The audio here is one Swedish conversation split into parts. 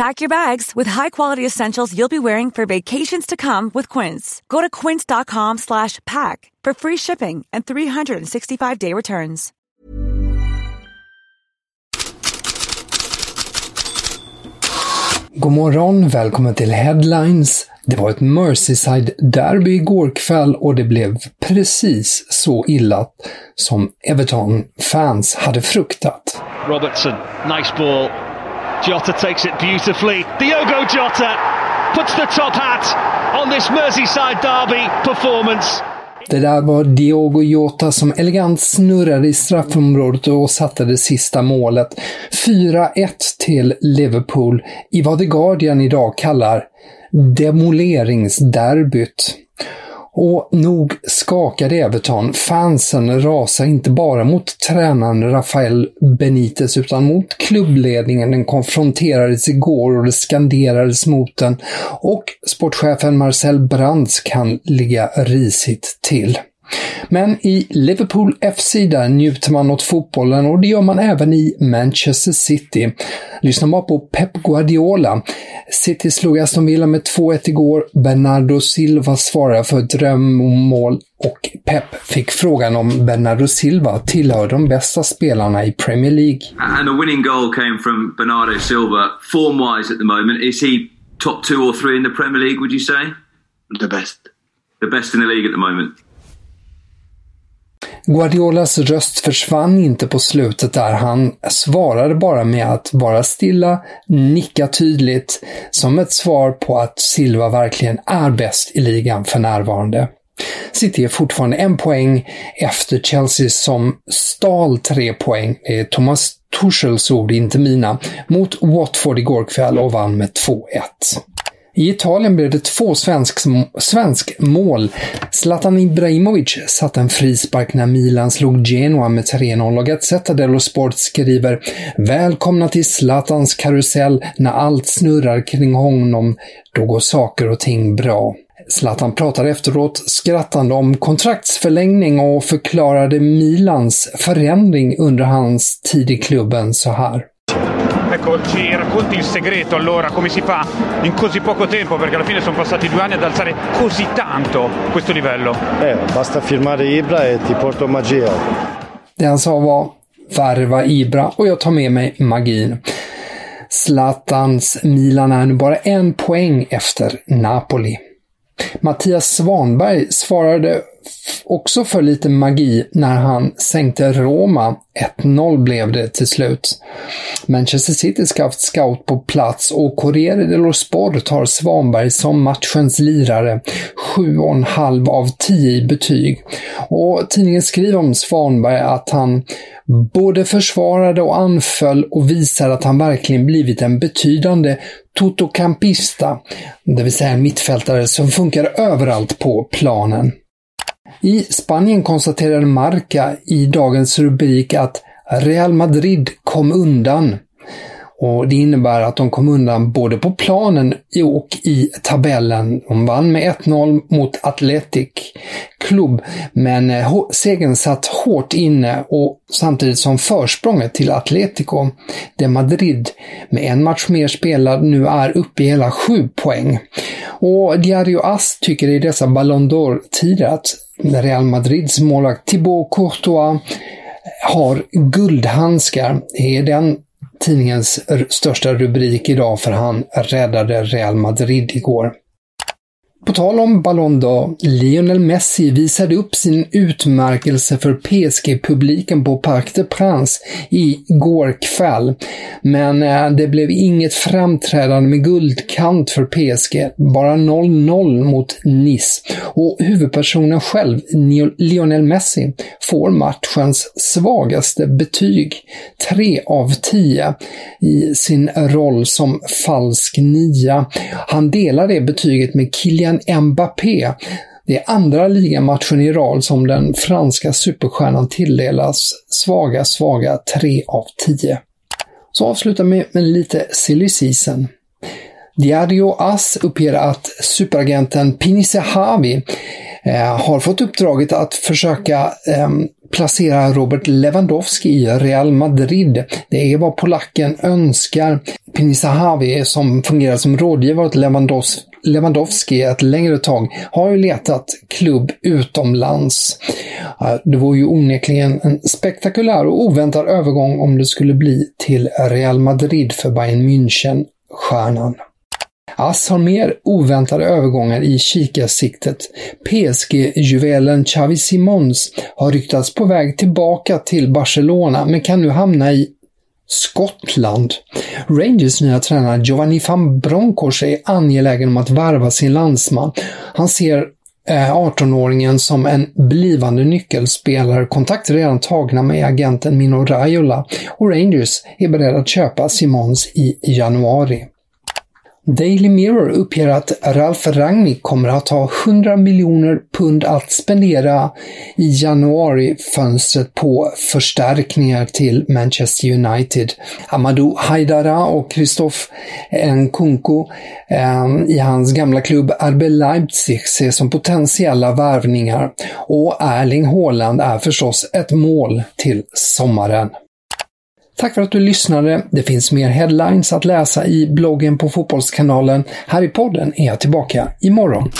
Pack your bags with high-quality essentials you'll be wearing for vacations to come with Quince. Go to quince.com slash pack for free shipping and 365-day returns. God morgon, välkommen till Headlines. Det var ett Merseyside-derby igår kväll och det blev precis så illa som Everton-fans hade fruktat. Robertson, nice ball. Jota takes it beautifully. Diogo Jota puts the top hat on this Merseyside derby performance. Det där var Diogo Jota som elegant snurrade i straffområdet och satte det sista målet. 4-1 till Liverpool i vad The Guardian idag kallar demoleringsderbyt. Och nog skakade Everton. Fansen rasar inte bara mot tränaren Rafael Benitez utan mot klubbledningen. Den konfronterades igår och det skanderades mot den. Och sportchefen Marcel Brands kan ligga risigt till. Men i Liverpool FC där njuter man åt fotbollen och det gör man även i Manchester City. Lyssna bara på Pep Guardiola. City slog Aston Villa med 2-1 igår. Bernardo Silva svarade för drömmål och Pep fick frågan om Bernardo Silva tillhör de bästa spelarna i Premier League. And the winning goal came from Bernardo Silva. Form-wise at the moment, is he top two or three in the Premier League, would you say? The best. The best in the league at the moment. Guardiolas röst försvann inte på slutet där. Han svarade bara med att vara stilla, nicka tydligt, som ett svar på att Silva verkligen är bäst i ligan för närvarande. City är fortfarande en poäng efter Chelsea som stal tre poäng. Det är Thomas Tuchels ord, inte mina, mot Watford igår kväll och vann med 2-1. I Italien blev det två svensk, svensk mål. Zlatan Ibrahimovic satte en frispark när Milan slog Genoa med 3-0 och Gazzetta dello Sport skriver “Välkomna till Zlatans karusell. När allt snurrar kring honom, då går saker och ting bra.” Zlatan pratade efteråt skrattande om kontraktsförlängning och förklarade Milans förändring under hans tid i klubben så här. Ecco, ci racconti il segreto allora, come si fa in così poco tempo, perché alla fine sono passati due anni ad alzare così tanto questo livello? Eh, basta firmare Ibra e ti porto magia. Det han sa var värva Ibra och jag tar med mig magin. Zlatans Milan är nu bara en poäng efter Napoli. Mattias Svanberg svarade också för lite magi när han sänkte Roma. 1-0 blev det till slut. Manchester City ska haft scout på plats och Corriere dello Sport har Svanberg som matchens lirare. 7,5 av 10 i betyg. Och tidningen skriver om Svanberg att han både försvarade och anföll och visar att han verkligen blivit en betydande totocampista, det vill säga en mittfältare som funkar överallt på planen. I Spanien konstaterade Marca i dagens rubrik att Real Madrid kom undan. Och Det innebär att de kom undan både på planen och i tabellen. De vann med 1-0 mot Athletic Club, men eh, segern satt hårt inne och samtidigt som försprånget till Atletico de Madrid med en match mer spelad nu är uppe i hela sju poäng. Och Diario As tycker i dessa Ballon d'Or-tider att Real Madrids målvakt Thibaut Courtois har guldhandskar. Det är den tidningens största rubrik idag för han räddade Real Madrid igår. På tal om Ballon d'Or, Lionel Messi visade upp sin utmärkelse för PSG-publiken på Parc des Princes igår kväll. Men eh, det blev inget framträdande med guldkant för PSG, bara 0-0 mot Nice. Och huvudpersonen själv, Lionel Messi, får matchens svagaste betyg, 3 av 10, i sin roll som falsk nia. Han delar det betyget med Kylian Kylian Mbappé. Det är andra ligamatchen i rad som den franska superstjärnan tilldelas svaga, svaga 3 av 10. Så avslutar vi med lite silly season. Diario As uppger att superagenten Pinise Havi eh, har fått uppdraget att försöka eh, placera Robert Lewandowski i Real Madrid. Det är vad polacken önskar. Pinisahavi, som fungerar som rådgivare åt Lewandowski Lewandowski ett längre tag, har ju letat klubb utomlands. Det vore ju onekligen en spektakulär och oväntad övergång om det skulle bli till Real Madrid för Bayern München-stjärnan. Ass har mer oväntade övergångar i kikarsiktet. PSG-juvelen Xavi Simons har ryktats på väg tillbaka till Barcelona men kan nu hamna i Skottland. Rangers nya tränare Giovanni van Bronckhorst är angelägen om att varva sin landsman. Han ser eh, 18-åringen som en blivande nyckelspelare. Kontakter redan tagna med agenten Mino Raiola och Rangers är beredda att köpa Simons i januari. Daily Mirror uppger att Ralf Rangnick kommer att ha 100 miljoner pund att spendera i januarifönstret på förstärkningar till Manchester United. Amadou Haidara och Christoph Nkunku eh, i hans gamla klubb RB Leipzig ses som potentiella värvningar och Erling Haaland är förstås ett mål till sommaren. Tack för att du lyssnade. Det finns mer headlines att läsa i bloggen på Fotbollskanalen. Här i podden är jag tillbaka imorgon.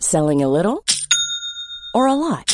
Selling a little or a lot?